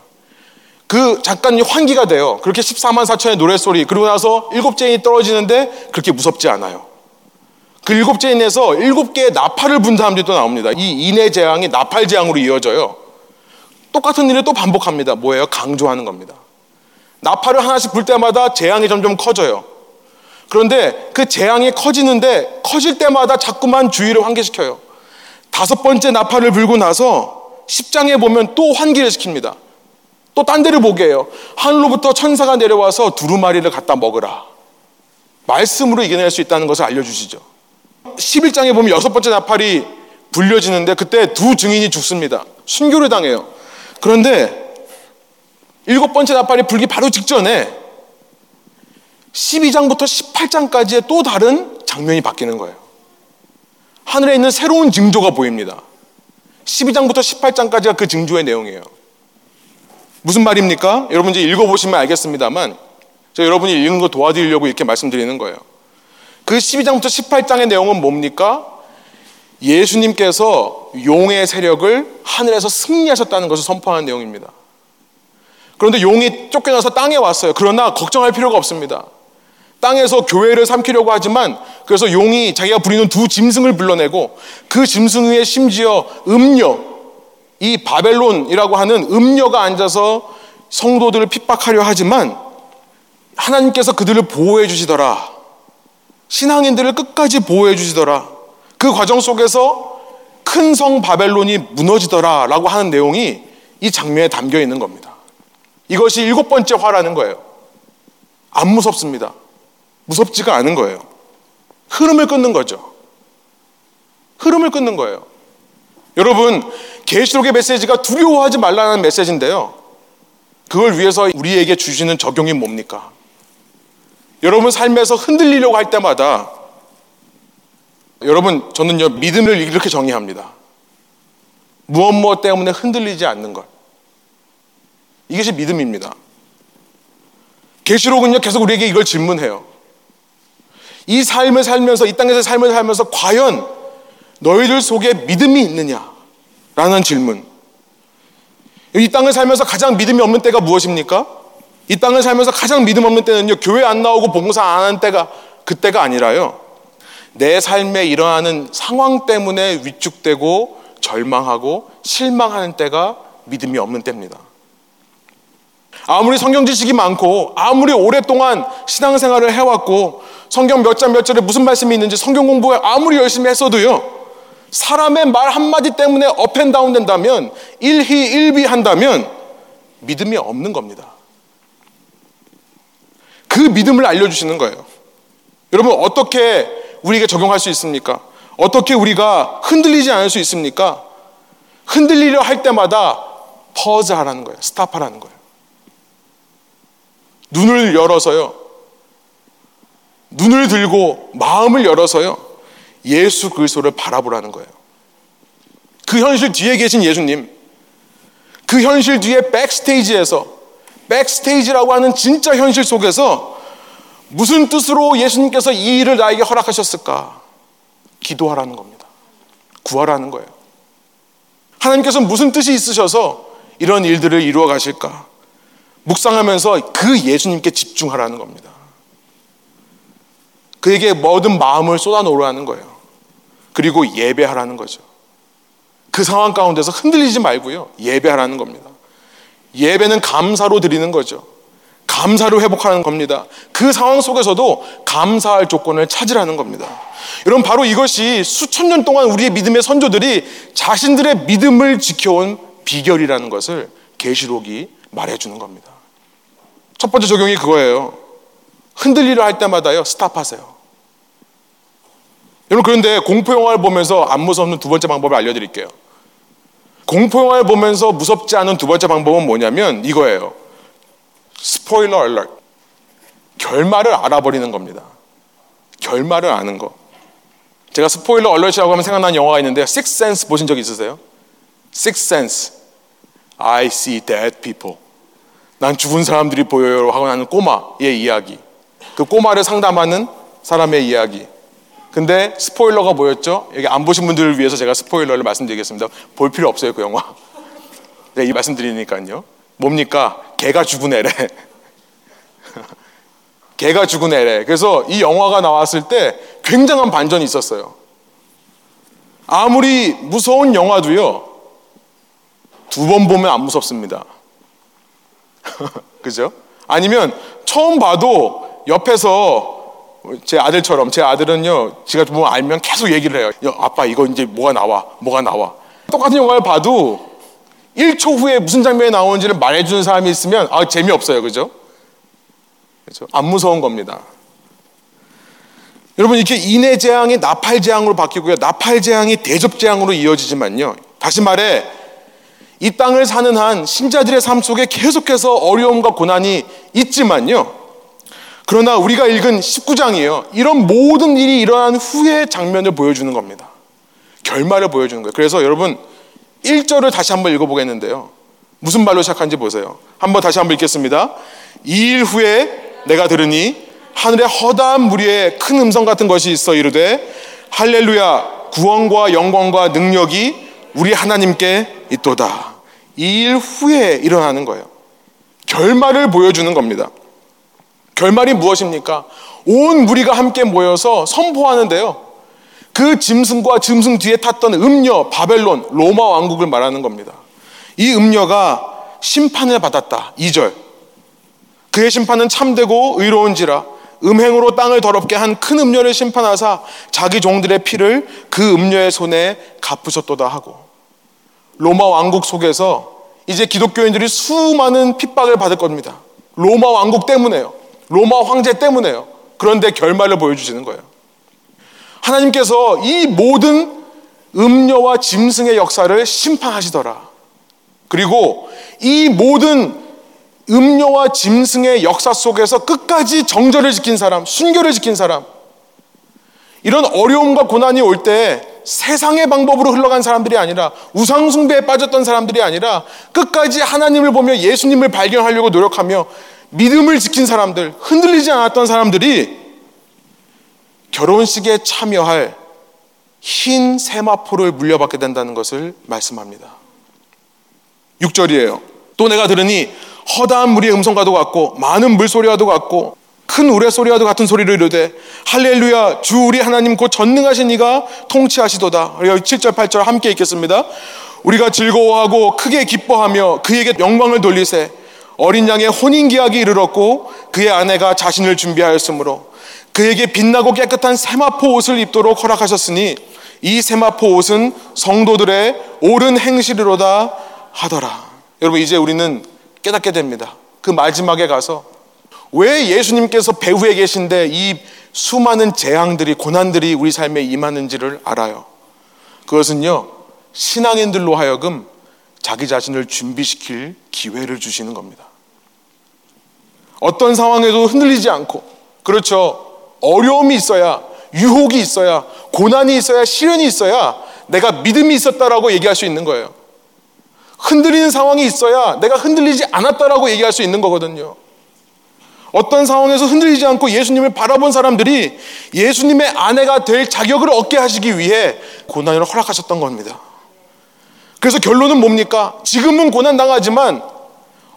그 잠깐 환기가 돼요. 그렇게 14만 4천의 노래소리 그리고 나서 일곱째 인이 떨어지는데 그렇게 무섭지 않아요. 그 일곱째 인에서 일곱 개의 나팔을 분 사람들이 또 나옵니다. 이 인의 재앙이 나팔 재앙으로 이어져요. 똑같은 일을 또 반복합니다. 뭐예요? 강조하는 겁니다. 나팔을 하나씩 불 때마다 재앙이 점점 커져요. 그런데 그 재앙이 커지는데 커질 때마다 자꾸만 주의를 환기시켜요. 다섯 번째 나팔을 불고 나서 10장에 보면 또 환기를 시킵니다. 또 딴 데를 보게 해요. 하늘로부터 천사가 내려와서 두루마리를 갖다 먹으라. 말씀으로 이겨낼 수 있다는 것을 알려주시죠. 11장에 보면 여섯 번째 나팔이 불려지는데 그때 두 증인이 죽습니다. 순교를 당해요. 그런데 일곱 번째 나팔이 불기 바로 직전에 12장부터 18장까지의 또 다른 장면이 바뀌는 거예요. 하늘에 있는 새로운 징조가 보입니다. 12장부터 18장까지가 그 징조의 내용이에요. 무슨 말입니까? 여러분 이제 읽어보시면 알겠습니다만, 제가 여러분이 읽는 거 도와드리려고 이렇게 말씀드리는 거예요. 그 12장부터 18장의 내용은 뭡니까? 예수님께서 용의 세력을 하늘에서 승리하셨다는 것을 선포하는 내용입니다. 그런데 용이 쫓겨나서 땅에 왔어요. 그러나 걱정할 필요가 없습니다. 땅에서 교회를 삼키려고 하지만 그래서 용이 자기가 부리는 두 짐승을 불러내고 그 짐승 위에 심지어 음녀, 이 바벨론이라고 하는 음녀가 앉아서 성도들을 핍박하려 하지만 하나님께서 그들을 보호해 주시더라. 신앙인들을 끝까지 보호해 주시더라. 그 과정 속에서 큰 성 바벨론이 무너지더라 라고 하는 내용이 이 장면에 담겨 있는 겁니다. 이것이 일곱 번째 화라는 거예요. 안 무섭습니다. 무섭지가 않은 거예요. 흐름을 끊는 거죠. 흐름을 끊는 거예요. 여러분, 계시록의 메시지가 두려워하지 말라는 메시지인데요. 그걸 위해서 우리에게 주시는 적용이 뭡니까? 여러분 삶에서 흔들리려고 할 때마다 여러분 저는요 믿음을 이렇게 정의합니다. 무엇 무엇 때문에 흔들리지 않는 것. 이것이 믿음입니다. 계시록은요 계속 우리에게 이걸 질문해요. 이 삶을 살면서 이 땅에서 삶을 살면서 과연 너희들 속에 믿음이 있느냐? 라는 질문. 이 땅을 살면서 가장 믿음이 없는 때가 무엇입니까? 이 땅을 살면서 가장 믿음 없는 때는요, 교회 안 나오고 봉사 안 하는 때가 그때가 아니라요. 내 삶에 일어나는 상황 때문에 위축되고 절망하고 실망하는 때가 믿음이 없는 때입니다. 아무리 성경 지식이 많고 아무리 오랫동안 신앙생활을 해왔고 성경 몇 장 몇 절에 무슨 말씀이 있는지 성경 공부를 아무리 열심히 했어도요. 사람의 말 한마디 때문에 업앤다운 된다면 일희 일비 한다면 믿음이 없는 겁니다. 그 믿음을 알려주시는 거예요. 여러분 어떻게 우리에게 적용할 수 있습니까? 어떻게 우리가 흔들리지 않을 수 있습니까? 흔들리려 할 때마다 퍼즈 하라는 거예요. 스탑하라는 거예요. 눈을 열어서요. 눈을 들고 마음을 열어서요. 예수 그리스도를 바라보라는 거예요. 그 현실 뒤에 계신 예수님. 그 현실 뒤에 백스테이지에서 백스테이지라고 하는 진짜 현실 속에서 무슨 뜻으로 예수님께서 이 일을 나에게 허락하셨을까? 기도하라는 겁니다. 구하라는 거예요. 하나님께서 무슨 뜻이 있으셔서 이런 일들을 이루어 가실까? 묵상하면서 그 예수님께 집중하라는 겁니다. 그에게 모든 마음을 쏟아놓으라는 거예요. 그리고 예배하라는 거죠. 그 상황 가운데서 흔들리지 말고요. 예배하라는 겁니다. 예배는 감사로 드리는 거죠. 감사로 회복하는 겁니다. 그 상황 속에서도 감사할 조건을 찾으라는 겁니다. 여러분, 바로 이것이 수천 년 동안 우리의 믿음의 선조들이 자신들의 믿음을 지켜온 비결이라는 것을 계시록이 말해주는 겁니다. 첫 번째 적용이 그거예요. 흔들리려 할 때마다요, 스탑하세요. 여러분, 그런데 공포영화를 보면서 안 무섭는 두 번째 방법을 알려드릴게요. 공포영화를 보면서 무섭지 않은 두 번째 방법은 뭐냐면 이거예요. 스포일러 알럿. 결말을 알아버리는 겁니다. 결말을 아는 거. 제가 스포일러 얼럿이라고 하면 생각나는 영화가 있는데요. Six Sense 보신 적 있으세요? Six Sense. I see dead people. 난 죽은 사람들이 보여요 하고 나는 꼬마의 이야기. 그 꼬마를 상담하는 사람의 이야기. 근데 스포일러가 뭐였죠? 여기 안 보신 분들을 위해서 제가 스포일러를 말씀드리겠습니다. 볼 필요 없어요, 그 영화. 네, 이 말씀드리니까요. 뭡니까? 개가 죽은 애래. 개가 죽은 애래. 그래서 이 영화가 나왔을 때 굉장한 반전이 있었어요. 아무리 무서운 영화도요, 두 번 보면 안 무섭습니다. 그죠? 아니면 처음 봐도 옆에서 제 아들처럼 제 아들은요 제가 뭐 알면 계속 얘기를 해요. 야, 아빠 이거 이제 뭐가 나와 뭐가 나와. 똑같은 영화를 봐도 1초 후에 무슨 장면이 나오는지를 말해주는 사람이 있으면 아 재미없어요, 그죠? 그렇죠? 안 무서운 겁니다. 여러분 이렇게 인해 재앙이 나팔 재앙으로 바뀌고요, 나팔 재앙이 대접 재앙으로 이어지지만요. 다시 말해 이 땅을 사는 한 신자들의 삶 속에 계속해서 어려움과 고난이 있지만요. 그러나 우리가 읽은 19장이에요. 이런 모든 일이 일어난 후의 장면을 보여주는 겁니다. 결말을 보여주는 거예요. 그래서 여러분 1절을 다시 한번 읽어보겠는데요. 무슨 말로 시작한지 보세요. 한번 다시 한번 읽겠습니다. 이 일 후에 내가 들으니 하늘에 허다한 무리에 큰 음성 같은 것이 있어 이르되 할렐루야 구원과 영광과 능력이 우리 하나님께 있도다. 이 일 후에 일어나는 거예요. 결말을 보여주는 겁니다. 결말이 무엇입니까? 온 무리가 함께 모여서 선포하는데요. 그 짐승과 짐승 뒤에 탔던 음녀, 바벨론, 로마 왕국을 말하는 겁니다. 이 음녀가 심판을 받았다. 2절. 그의 심판은 참되고 의로운지라 음행으로 땅을 더럽게 한 큰 음녀를 심판하사 자기 종들의 피를 그 음녀의 손에 갚으셨도다 하고 로마 왕국 속에서 이제 기독교인들이 수많은 핍박을 받을 겁니다. 로마 왕국 때문에요. 로마 황제 때문에요. 그런데 결말을 보여주시는 거예요. 하나님께서 이 모든 음녀와 짐승의 역사를 심판하시더라. 그리고 이 모든 음녀와 짐승의 역사 속에서 끝까지 정절을 지킨 사람, 순결을 지킨 사람, 이런 어려움과 고난이 올 때 세상의 방법으로 흘러간 사람들이 아니라 우상숭배에 빠졌던 사람들이 아니라 끝까지 하나님을 보며 예수님을 발견하려고 노력하며 믿음을 지킨 사람들, 흔들리지 않았던 사람들이 결혼식에 참여할 흰 세마포를 물려받게 된다는 것을 말씀합니다. 6절이에요. 또 내가 들으니 허다한 무리의 음성과도 같고 많은 물소리와도 같고 큰 우레소리와도 같은 소리를 이르되 할렐루야 주 우리 하나님 곧 전능하신 이가 통치하시도다. 우리가 7절 8절 함께 읽겠습니다. 우리가 즐거워하고 크게 기뻐하며 그에게 영광을 돌리세 어린 양의 혼인 기약이 이르렀고 그의 아내가 자신을 준비하였으므로 그에게 빛나고 깨끗한 세마포 옷을 입도록 허락하셨으니 이 세마포 옷은 성도들의 옳은 행실이로다 하더라. 여러분 이제 우리는 깨닫게 됩니다. 그 마지막에 가서 왜 예수님께서 배후에 계신데 이 수많은 재앙들이 고난들이 우리 삶에 임하는지를 알아요. 그것은요 신앙인들로 하여금 자기 자신을 준비시킬 기회를 주시는 겁니다. 어떤 상황에도 흔들리지 않고 그렇죠. 어려움이 있어야 유혹이 있어야 고난이 있어야 시련이 있어야 내가 믿음이 있었다라고 얘기할 수 있는 거예요. 흔들리는 상황이 있어야 내가 흔들리지 않았다라고 얘기할 수 있는 거거든요. 어떤 상황에서 흔들리지 않고 예수님을 바라본 사람들이 예수님의 아내가 될 자격을 얻게 하시기 위해 고난을 허락하셨던 겁니다. 그래서 결론은 뭡니까? 지금은 고난 당하지만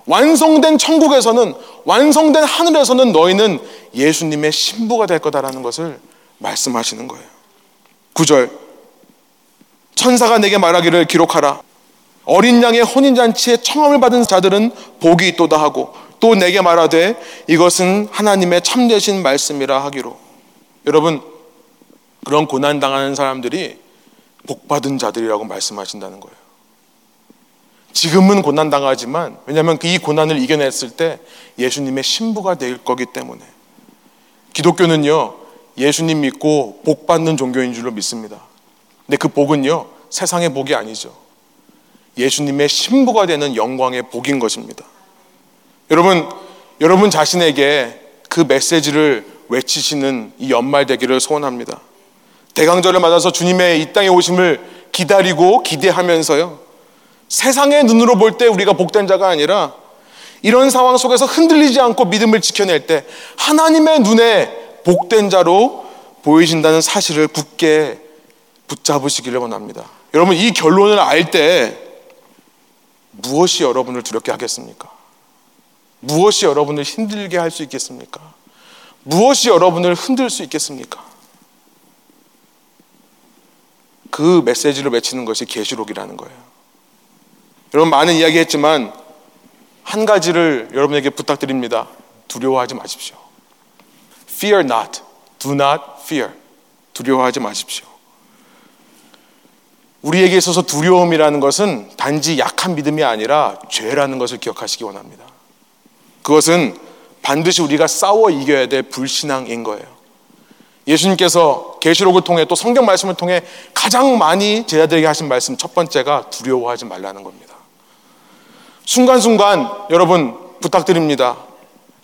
완성된 천국에서는 완성된 하늘에서는 너희는 예수님의 신부가 될 거다라는 것을 말씀하시는 거예요. 9절 천사가 내게 말하기를 기록하라. 어린 양의 혼인잔치에 청함을 받은 자들은 복이 있도다 하고 또 내게 말하되 이것은 하나님의 참되신 말씀이라 하기로. 여러분, 그런 고난당하는 사람들이 복받은 자들이라고 말씀하신다는 거예요. 지금은 고난당하지만, 왜냐하면 이 고난을 이겨냈을 때 예수님의 신부가 될 거기 때문에. 기독교는요, 예수님 믿고 복받는 종교인 줄로 믿습니다. 근데 그 복은요, 세상의 복이 아니죠. 예수님의 신부가 되는 영광의 복인 것입니다. 여러분, 여러분 자신에게 그 메시지를 외치시는 이 연말 되기를 소원합니다. 대강절을 맞아서 주님의 이 땅에 오심을 기다리고 기대하면서요. 세상의 눈으로 볼 때 우리가 복된 자가 아니라 이런 상황 속에서 흔들리지 않고 믿음을 지켜낼 때 하나님의 눈에 복된 자로 보이신다는 사실을 굳게 붙잡으시기를 원합니다. 여러분 이 결론을 알 때 무엇이 여러분을 두렵게 하겠습니까? 무엇이 여러분을 힘들게 할 수 있겠습니까? 무엇이 여러분을 흔들 수 있겠습니까? 그 메시지를 외치는 것이 계시록이라는 거예요. 여러분 많은 이야기했지만 한 가지를 여러분에게 부탁드립니다. 두려워하지 마십시오. Fear not. Do not fear. 두려워하지 마십시오. 우리에게 있어서 두려움이라는 것은 단지 약한 믿음이 아니라 죄라는 것을 기억하시기 원합니다. 그것은 반드시 우리가 싸워 이겨야 될 불신앙인 거예요. 예수님께서 계시록을 통해 또 성경 말씀을 통해 가장 많이 제자들에게 하신 말씀 첫 번째가 두려워하지 말라는 겁니다. 순간순간 여러분 부탁드립니다.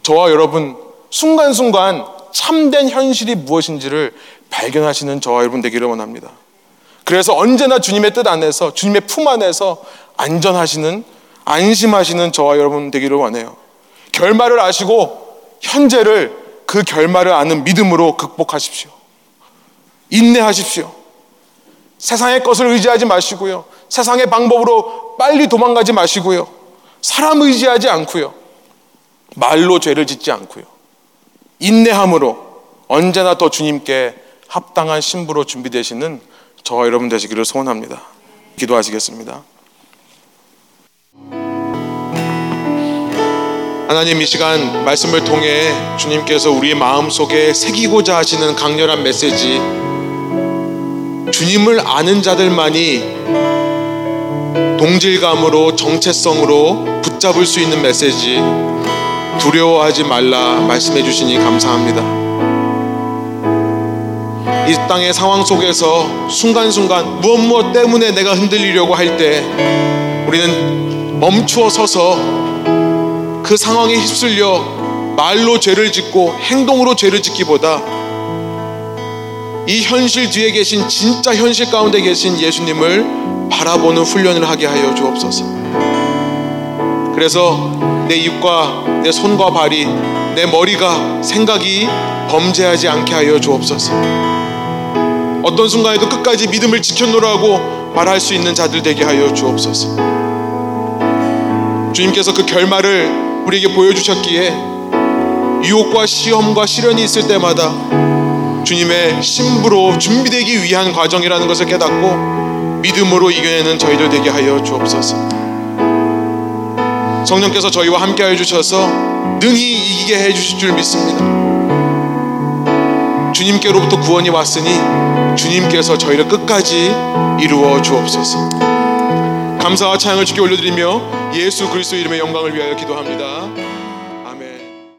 저와 여러분 순간순간 참된 현실이 무엇인지를 발견하시는 저와 여러분 되기를 원합니다. 그래서 언제나 주님의 뜻 안에서 주님의 품 안에서 안전하시는 안심하시는 저와 여러분 되기를 원해요. 결말을 아시고 현재를 그 결말을 아는 믿음으로 극복하십시오. 인내하십시오. 세상의 것을 의지하지 마시고요. 세상의 방법으로 빨리 도망가지 마시고요. 사람 의지하지 않고요. 말로 죄를 짓지 않고요. 인내함으로 언제나 더 주님께 합당한 신부로 준비되시는 저와 여러분 되시기를 소원합니다. 기도하시겠습니다. 하나님 이 시간 말씀을 통해 주님께서 우리 마음 속에 새기고자 하시는 강렬한 메시지 주님을 아는 자들만이 동질감으로 정체성으로 붙잡을 수 있는 메시지 두려워하지 말라 말씀해 주시니 감사합니다. 이 땅의 상황 속에서 순간순간 무엇 무엇 때문에 내가 흔들리려고 할 때 우리는 멈추어 서서 그 상황에 휩쓸려 말로 죄를 짓고 행동으로 죄를 짓기보다 이 현실 뒤에 계신 진짜 현실 가운데 계신 예수님을 바라보는 훈련을 하게 하여 주옵소서. 그래서 내 입과 내 손과 발이 내 머리가 생각이 범죄하지 않게 하여 주옵소서. 어떤 순간에도 끝까지 믿음을 지켜놓으라고 말할 수 있는 자들 되게 하여 주옵소서. 주님께서 그 결말을 우리에게 보여주셨기에 유혹과 시험과 시련이 있을 때마다 주님의 신부로 준비되기 위한 과정이라는 것을 깨닫고 믿음으로 이겨내는 저희들 되게 하여 주옵소서. 성령께서 저희와 함께 하여 주셔서 능히 이기게 해 주실 줄 믿습니다. 주님께로부터 구원이 왔으니 주님께서 저희를 끝까지 이루어 주옵소서. 감사와 찬양을 주께 올려드리며 예수 그리스도 이름의 영광을 위하여 기도합니다.